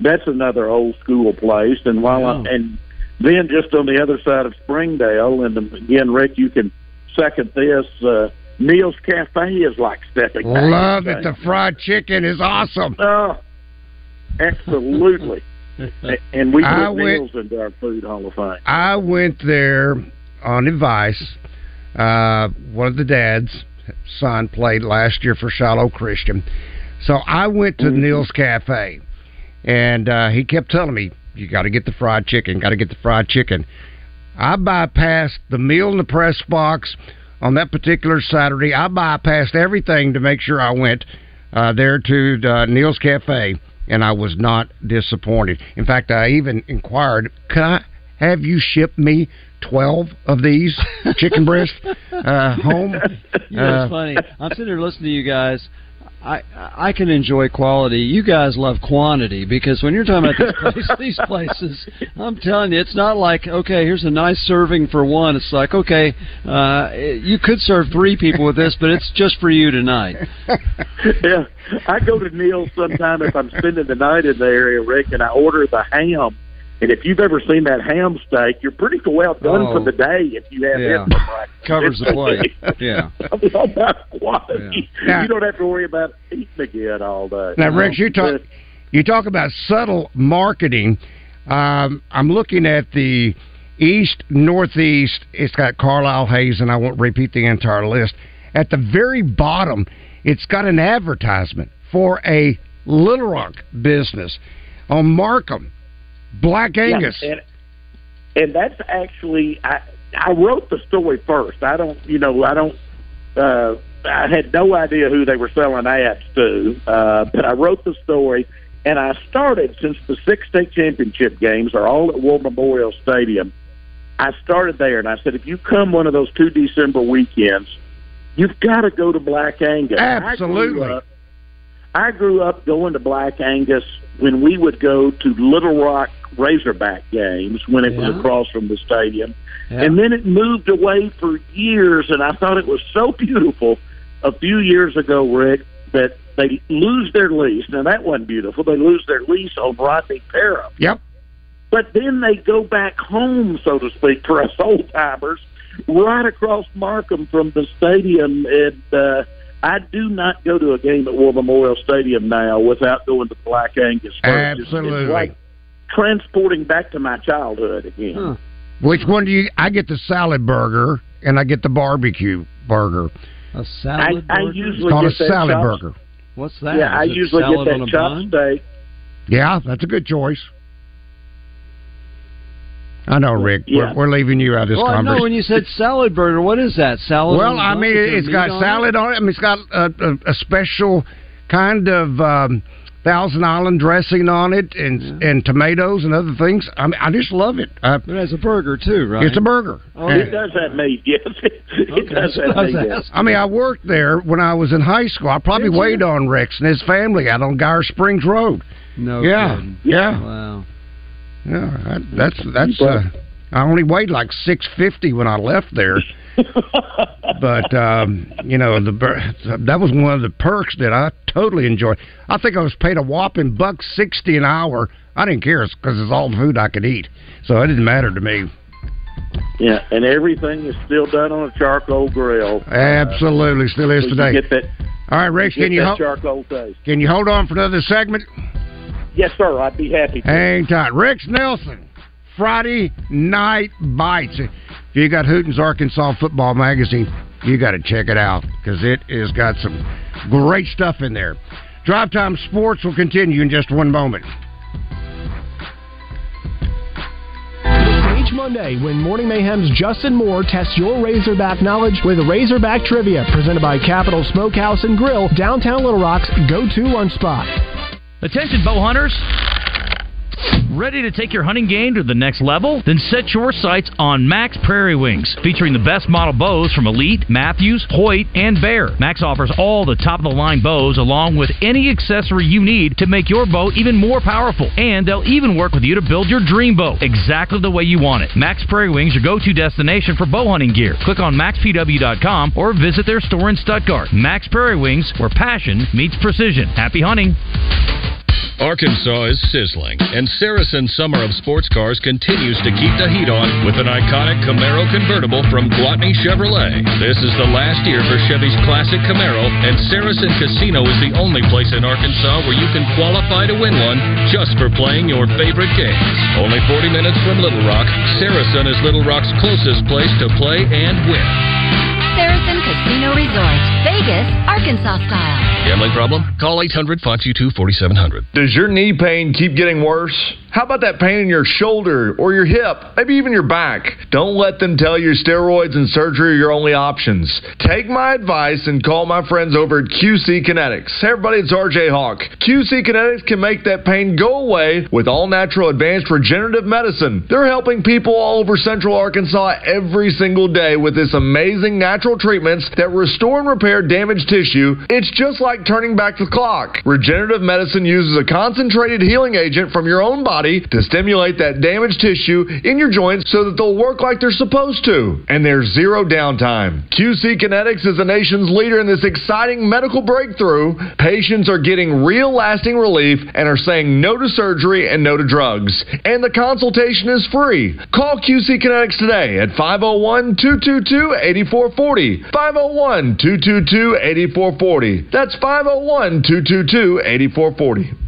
that's another old school place. And while I'm and then just on the other side of Springdale, and again, Rick, you can second this. Uh, Neal's Cafe is like stepping back.
Love it. The fried chicken is awesome.
Oh, absolutely. And we
I
put
went-
Neal's into our food hall of fame.
I went there on advice. Uh, one of the dads' son played last year for Shiloh Christian, so I went to Neal's Cafe, and uh, he kept telling me, "You got to get the fried chicken. Got to get the fried chicken." I bypassed the meal in the press box on that particular Saturday. I bypassed everything to make sure I went uh, there to uh, Neal's Cafe, and I was not disappointed. In fact, I even inquired, "Can I have you ship me twelve of these chicken breasts uh, home?"
You know,
Uh,
it's funny. I'm sitting here listening to you guys. I I can enjoy quality. You guys love quantity because when you're talking about this place, these places, I'm telling you, it's not like okay, here's a nice serving for one. It's like okay, uh, you could serve three people with this, but it's just for you tonight.
yeah, I go to Neal's sometime if I'm spending the night in the area, Rick, and I order the ham. And if you've ever seen that ham steak, you're pretty well done
Oh.
for the day if you have
Yeah.
it.
Covers the plate. Yeah.
I'm all about quality.
Yeah.
You don't have to worry about eating again all day.
Now, Rex, you talk you talk about subtle marketing. Um, I'm looking at the east northeast. It's got Carlisle Hayes, and I won't repeat the entire list. At the very bottom, it's got an advertisement for a Little Rock business on Markham, Black Angus.
Yeah, and, and that's actually I I wrote the story first. I don't you know I don't uh, I had no idea who they were selling ads to, uh, but I wrote the story. And I started since the six state championship games are all at War Memorial Stadium. I started there, and I said, if you come one of those two December weekends, you've got to go to Black Angus. I grew
Absolutely.
up- I grew up going to Black Angus when we would go to Little Rock Razorback games when it was across from the stadium.
Yeah.
And then it moved away for years, and I thought it was so beautiful a few years ago, Rick, that they lose their lease. Now, that wasn't beautiful. They lose their lease on Rodney Parham.
Yep.
But then they go back home, so to speak, for us old timers, right across Markham from the stadium. And uh, I do not go to a game at War Memorial Stadium now without going to Black Angus. first.
Absolutely.
It's like transporting back to my childhood again.
Which one do you? I get the salad burger, and I get the barbecue burger.
A salad
I
burger?
usually
It's called a
that
salad
chop-
burger.
What's that?
Yeah, I
Is it
usually get
salad on
that
a
chop
bun?
steak.
Yeah, that's a good choice. I know, Rick.
Yeah.
We're, we're leaving you out of this
well, I know
conversation.
when you said salad burger, what is that? Salad?
Well, I mean, it,
has
got
on
salad on it. I mean, it's got a, a, a special kind of um, Thousand Island dressing on it, and and tomatoes and other things. I mean, I just love it. Uh,
It has a burger too, right?
It's a burger.
Oh,
And-
It does have meat, yes. It
Okay,
does have
I
meat. yes.
I mean, I worked there when I was in high school. I probably
Did you?
weighed on Rex and his family out on Geyer Springs Road.
No
yeah,
kidding.
yeah,
Wow.
Yeah. That, that's that's. Uh, I only weighed like six fifty when I left there. but um, you know the that was one of the perks that I totally enjoyed. I think I was paid a whopping buck sixty an hour. I didn't care because it's all the food I could eat, so it didn't matter to me.
Yeah, and everything is still done on a charcoal grill.
Absolutely, still is
So
today.
Get that,
All right, Rex, can you
that
ho-
charcoal taste.
can you hold on for another segment?
Yes, sir. I'd be happy. To.
Hang tight. Rex Nelson, Friday Night Bites. If you got Hootens Arkansas Football Magazine, you got to check it out because it has got some great stuff in there. Drive Time Sports will continue in just one moment.
Each Monday, when Morning Mayhem's Justin Moore tests your Razorback knowledge with Razorback Trivia, presented by Capital Smokehouse and Grill, downtown Little Rock's go-to lunch spot.
Attention, bow hunters. Ready to take your hunting game to the next level? Then set your sights on Mack's Prairie Wings, featuring the best model bows from Elite, Mathews, Hoyt, and Bear. Mack's offers all the top of the line bows along with any accessory you need to make your bow even more powerful. And they'll even work with you to build your dream bow exactly the way you want it. Mack's Prairie Wings, your go to destination for bow hunting gear. Click on maxpw.com or visit their store in Stuttgart. Mack's Prairie Wings, where passion meets precision. Happy hunting.
Arkansas is sizzling, and Saracen Summer of Sports Cars continues to keep the heat on with an iconic Camaro convertible from Gwatney Chevrolet. This is the last year for Chevy's classic Camaro, and Saracen Casino is the only place in Arkansas where you can qualify to win one just for playing your favorite games. Only 40 minutes from Little Rock, Saracen is Little Rock's closest place to play and win.
Saracen Casino Resort, Vegas, Arkansas style.
Gambling problem? Call 800 522 4700.
Does your knee pain keep getting worse? How about that pain in your shoulder or your hip, maybe even your back? Don't let them tell you steroids and surgery are your only options. Take my advice and call my friends over at QC Kinetix. Hey everybody, it's RJ Hawk. QC Kinetix can make that pain go away with all natural advanced regenerative medicine. They're helping people all over central Arkansas every single day with this amazing natural treatments that restore and repair damaged tissue. It's just like turning back the clock. Regenerative medicine uses a concentrated healing agent from your own body to stimulate that damaged tissue in your joints so that they'll work like they're supposed to. And there's zero downtime. QC Kinetix is the nation's leader in this exciting medical breakthrough. Patients are getting real lasting relief and are saying no to surgery and no to drugs. And the consultation is free. Call QC Kinetix today at 501 222 8440. 501 222 8440. That's 501 222 8440.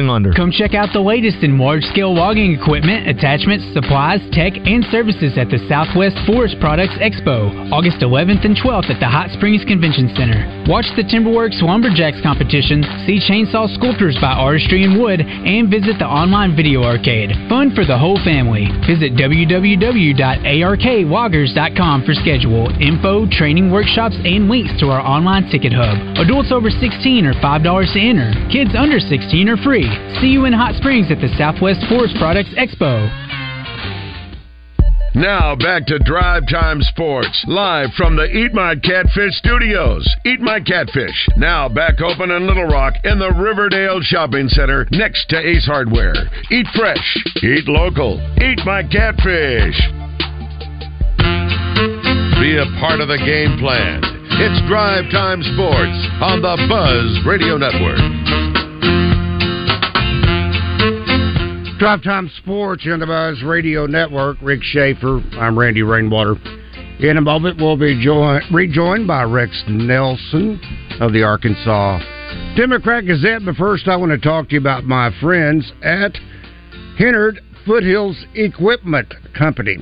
lender.
Come check out the latest in large scale logging equipment, attachments, supplies, tech, and services at the Southwest Forest Products Expo, August 11th and 12th at the Hot Springs Convention Center. Watch the Timberworks Lumberjacks competition, see chainsaw sculptures by Artistry and Wood, and visit the online video arcade. Fun for the whole family. Visit www.arkloggers.com for schedule, info, training workshops, and links to our online ticket hub. Adults over 16 are $5 to enter. Kids under 16 are free. See you in Hot Springs at the Southwest Forest Products Expo.
Now back to Drive Time Sports, live from the Eat My Catfish studios. Eat My Catfish, now back open in Little Rock in the Riverdale Shopping Center next to Ace Hardware. Eat fresh, eat local, eat my catfish. Be a part of the game plan. It's Drive Time Sports on the Buzz Radio Network.
Drive Time Sports on the Buzz Radio Network. Rick Shaeffer. I'm Randy Rainwater. In a moment, we'll be joined, rejoined by Rex Nelson of the Arkansas Democrat Gazette. But first, I want to talk to you about my friends at Hennard Foothills Equipment Company.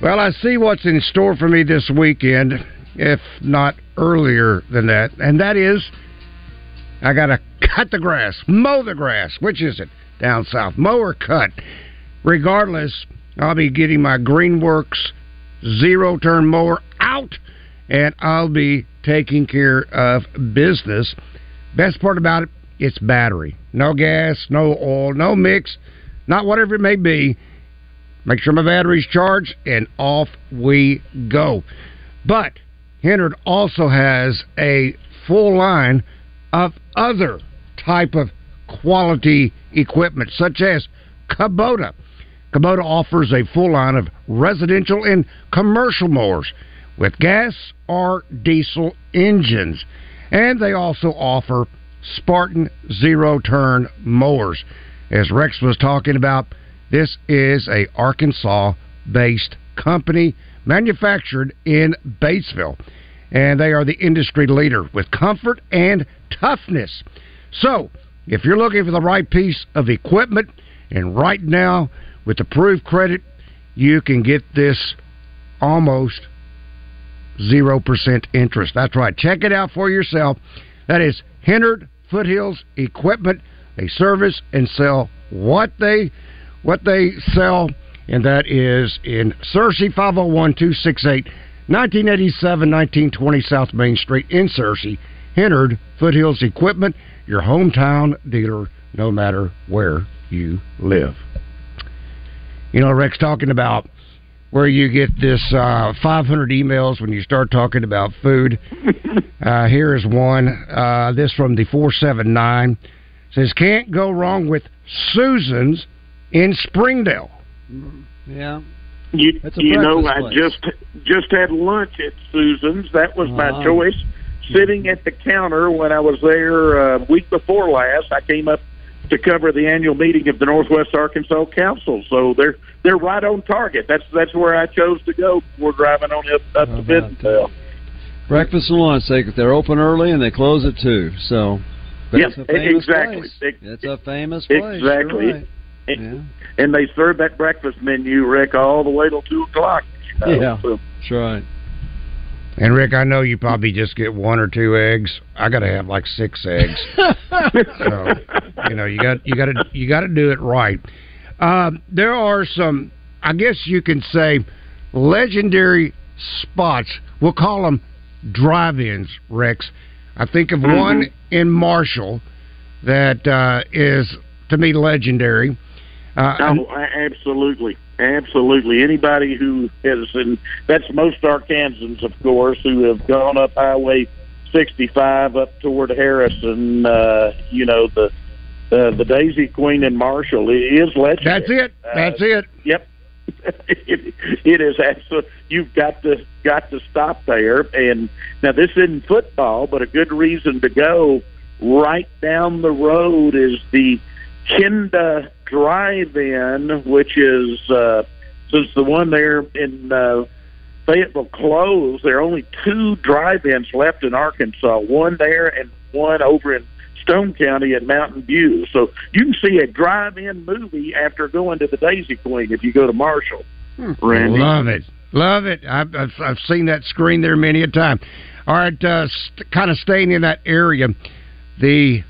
Well, I see what's in store for me this weekend, if not earlier than that, and that is I got to cut the grass, mow the grass. Which is it? Down south, Mower cut. Regardless, I'll be getting my Greenworks zero turn mower out, and I'll be taking care of business. Best part about it, it's battery. No gas, no oil, no mix, not whatever it may be. Make sure my battery's charged, and off we go. But Hennard also has a full line of other type of quality equipment, such as Kubota. Kubota offers a full line of residential and commercial mowers with gas or diesel engines. And they also offer Spartan zero turn mowers. As Rex was talking about, this is a Arkansas based company manufactured in Batesville. And they are the industry leader with comfort and toughness. So, if you're looking for the right piece of equipment, and right now with approved credit, you can get this almost 0% interest. That's right. Check it out for yourself. That is Hennard Foothills Equipment. They service and sell what they what they sell, and that is in Searcy 501 268 1987 1920 South Main Street in Searcy. Hennard Foothills Equipment, your hometown dealer, no matter where you live. You know, Rex talking about where you get this uh, 500 emails when you start talking about food. uh, here is one. Uh, this from the 479 says can't go wrong with Susan's in Springdale.
Yeah.
You, you know,
breakfast
I just just had lunch at Susan's. That was my choice. Sitting at the counter when I was there uh, week before last, I came up to cover the annual meeting of the Northwest Arkansas Council. So they're they're right on target. That's that's where I chose to go We're driving on up up to Bentonville.
Breakfast and lunch. They they're open early and they close at two. So, but
Yep,
a famous
exactly.
place. It's a famous place.
Exactly.
right.
And, and they serve that breakfast menu, Rick, all the way till two o'clock. you know,
Yeah.
so-
That's right.
And Rick, I know you probably just get one or two eggs. I got to have like six eggs. so you know you got you got to you got to do it right. Um, there are some, I guess you can say, legendary spots. We'll call them drive-ins. Rex, I think of one in Marshall that uh, is to me legendary. Uh,
Oh, absolutely, absolutely. Anybody who has, and that's most Arkansans, of course, who have gone up Highway 65 up toward Harrison. Uh, you know the uh, the Daisy Queen and Marshall is legendary.
That's it. That's it.
Yep. it, it is absolutely. You've got to got to stop there. And now this isn't football, but a good reason to go. Right down the road is the Kenda Drive-In, which is uh, since the one there in uh, Fayetteville closed. There are only two drive-ins left in Arkansas. One there and one over in Stone County at Mountain View. So you can see a drive-in movie after going to the Daisy Queen if you go to Marshall. Randy.
Love it. Love it. I've, I've, I've seen that screen there many a time. All right, uh, st- kind of staying in that area, the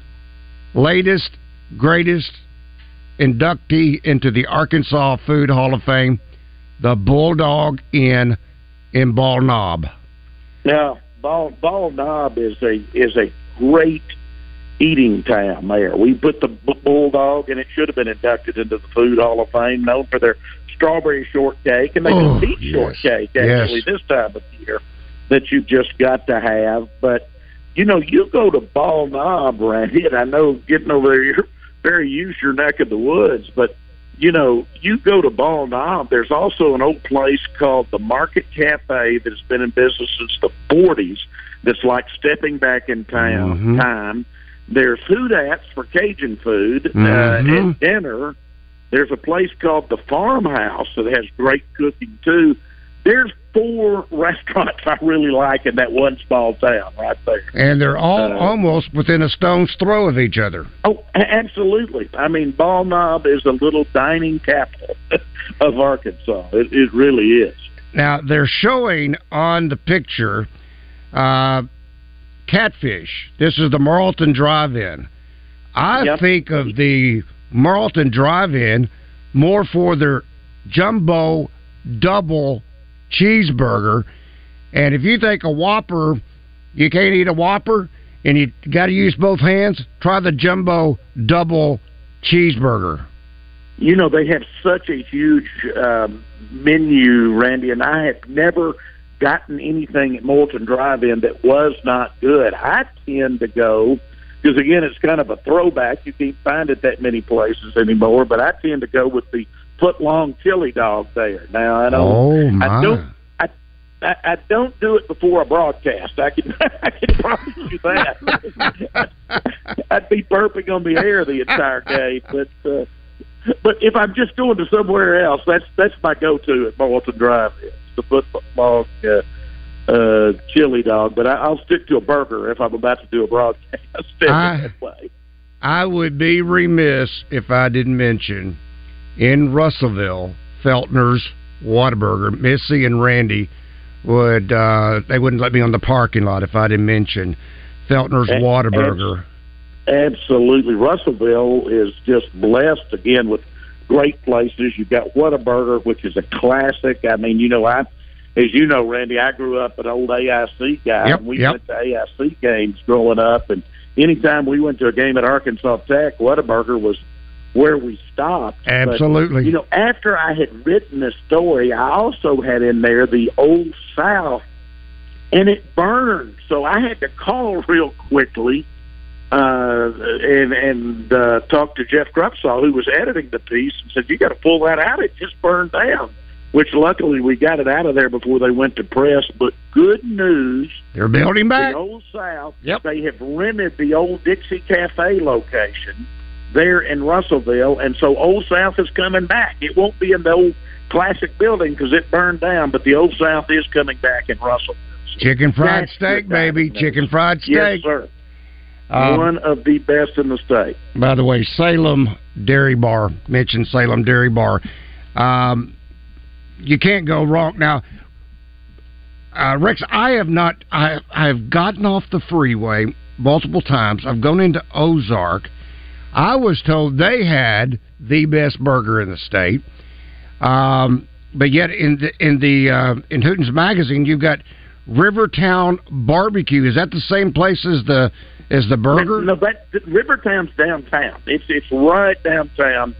latest, greatest inductee into the Arkansas Food Hall of Fame, the Bulldog Inn in Bald Knob.
Now, Ball Bald Knob is a is a great eating town there. We put the Bu- Bulldog, and it should have been inducted into the Food Hall of Fame, known for their strawberry shortcake, and they
Oh,
do peach
yes.
shortcake
Yes.
actually this time of year that you've just got to have. But you know, you go to Bald Knob, Randy, and I know getting over there, you're very used to your neck of the woods, but you know, you go to Bald Knob, there's also an old place called the Market Cafe that's been in business since the 40s that's like stepping back in town,
Mhm.
time. There's Houdat's for Cajun food. Uh,
Mhm.
at dinner, there's a place called the Farmhouse that has great cooking too. There's four restaurants I really like in that one small town right there.
And they're all
Uh,
almost within a stone's throw of each other.
Oh, absolutely. I mean, Bald Knob is a little dining capital of Arkansas. It, it really is.
Now they're showing on the picture uh, catfish. This is the Morrilton Drive-In. I
Yep.
think of the Morrilton Drive-In more for their jumbo double cheeseburger. And if you think a Whopper, you can't eat a Whopper, and you got to use both hands. Try the jumbo double cheeseburger.
You know, they have such a huge um, menu, Randy, and I have never gotten anything at Morrilton Drive-In that was not good. I tend to go because again, it's kind of a throwback. You can't find it that many places anymore, but I tend to go with the foot-long chili dog there. Now I don't.
Oh, my.
I don't. I, I, I don't do it before a broadcast. I can I can promise you that. I'd be burping on the air the entire day, but uh, but if I'm just going to somewhere else, that's that's my go-to at Morrilton Drive. It's the football uh, uh, chili dog. But I, I'll stick to a burger if I'm about to do a broadcast.
I-. I would be remiss if I didn't mention in Russellville, Feltner's Whataburger. Missy and Randy would uh, they wouldn't let me on the parking lot if I didn't mention Feltner's
A-
Whataburger.
Absolutely. Russellville is just blessed again with great places. You've got Whataburger, which is a classic. I mean, you know, I, as you know, Randy, I grew up an old AIC guy.
Yep,
and we
yep.
went to AIC games growing up, and anytime we went to a game at Arkansas Tech, Whataburger was where we stopped. But,
Absolutely.
you know, after I had written the story, I also had in there the Old South, and it burned. So I had to call real quickly uh, and and uh, talked to Jeff Grupsaw, who was editing the piece, and said, "You got to pull that out. It just burned down." Which luckily we got it out of there before they went to press. But good news,
They're building back.
the Old South.
Yep.
They have rented the old Dixie Cafe location there in Russellville, and so Old South is coming back. It won't be in the old classic building because it burned down, but the Old South is coming back in Russellville.
Chicken fried
That's
steak, baby. Chicken fried steak.
Yes, sir.
Um,
One of the best in the state.
By the way, Salem Dairy Bar. Mentioned Salem Dairy Bar. Um, you can't go wrong. Now, uh, Rex, I have not. I I have gotten off the freeway multiple times. I've gone into Ozark. I was told they had the best burger in the state. Um, but yet in the in the uh, in Hooten's magazine, you've got Rivertown Barbecue. Is that the same place as the as the burger?
No, that Rivertown's downtown. It's it's right downtown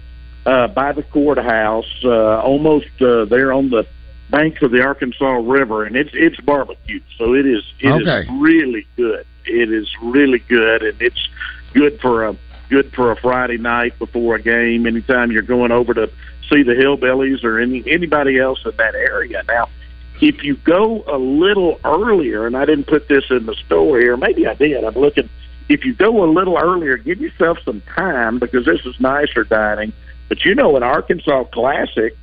uh, by the courthouse, uh, almost uh, there on the banks of the Arkansas River, and it's it's barbecue. So it is it is
Okay.
really good. It is really good, and it's good for a good for a Friday night before a game. Anytime you're going over to see the Hillbillies or any anybody else in that area. Now, if you go a little earlier, and I didn't put this in the story, or maybe I did. I'm looking. If you go a little earlier, give yourself some time because this is nicer dining. But you know, an Arkansas classic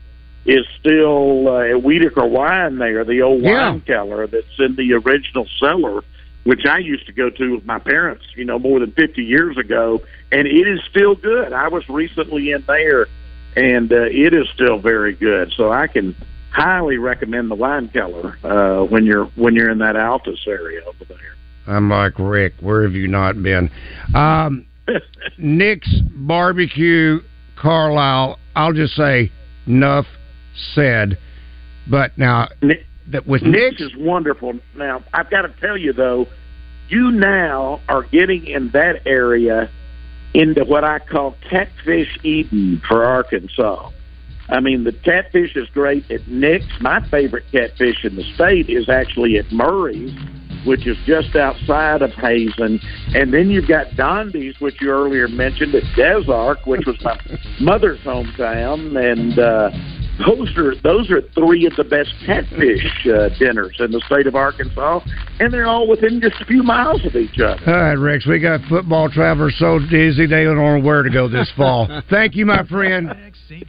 is still uh, at Wiederkehr Wine there, the old
Yeah.
wine cellar that's in the original cellar, which I used to go to with my parents, you know, more than 50 years ago, and it is still good. I was recently in there, and uh, it is still very good. So I can highly recommend the wine cellar uh, when you're when you're in that Altus area over there.
I'm like Rick. Where have you not been? Um, Nick's Barbecue, Carlisle. I'll just say, enough said. But now that with Nick's,
is wonderful. Now, I've got to tell you though, you now are getting in that area into what I call catfish Eden for Arkansas. I mean, the catfish is great at Nick's. My favorite catfish in the state is actually at Murray's, which is just outside of Hazen. And then you've got Dondi's, which you earlier mentioned at Des Arc, which was my mother's hometown. And uh, those are those are three of the best catfish uh, dinners in the state of Arkansas, and they're all within just a few miles of each other.
all right, Rex, we got football travelers so dizzy they don't know where to go this fall. Thank you, my friend.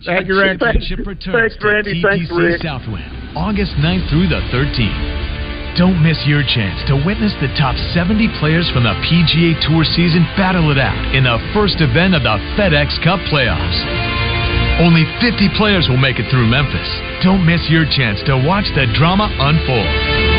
Thank you, Rex.
Championship returns
Thanks, Randy.
to
Thanks,
TPC
Rick.
Southwind, August 9th through the 13th. Don't miss your chance to witness the top 70 players from the PGA Tour season battle it out in the first event of the FedEx Cup playoffs. Only 50 players will make it through Memphis. Don't miss your chance to watch the drama unfold.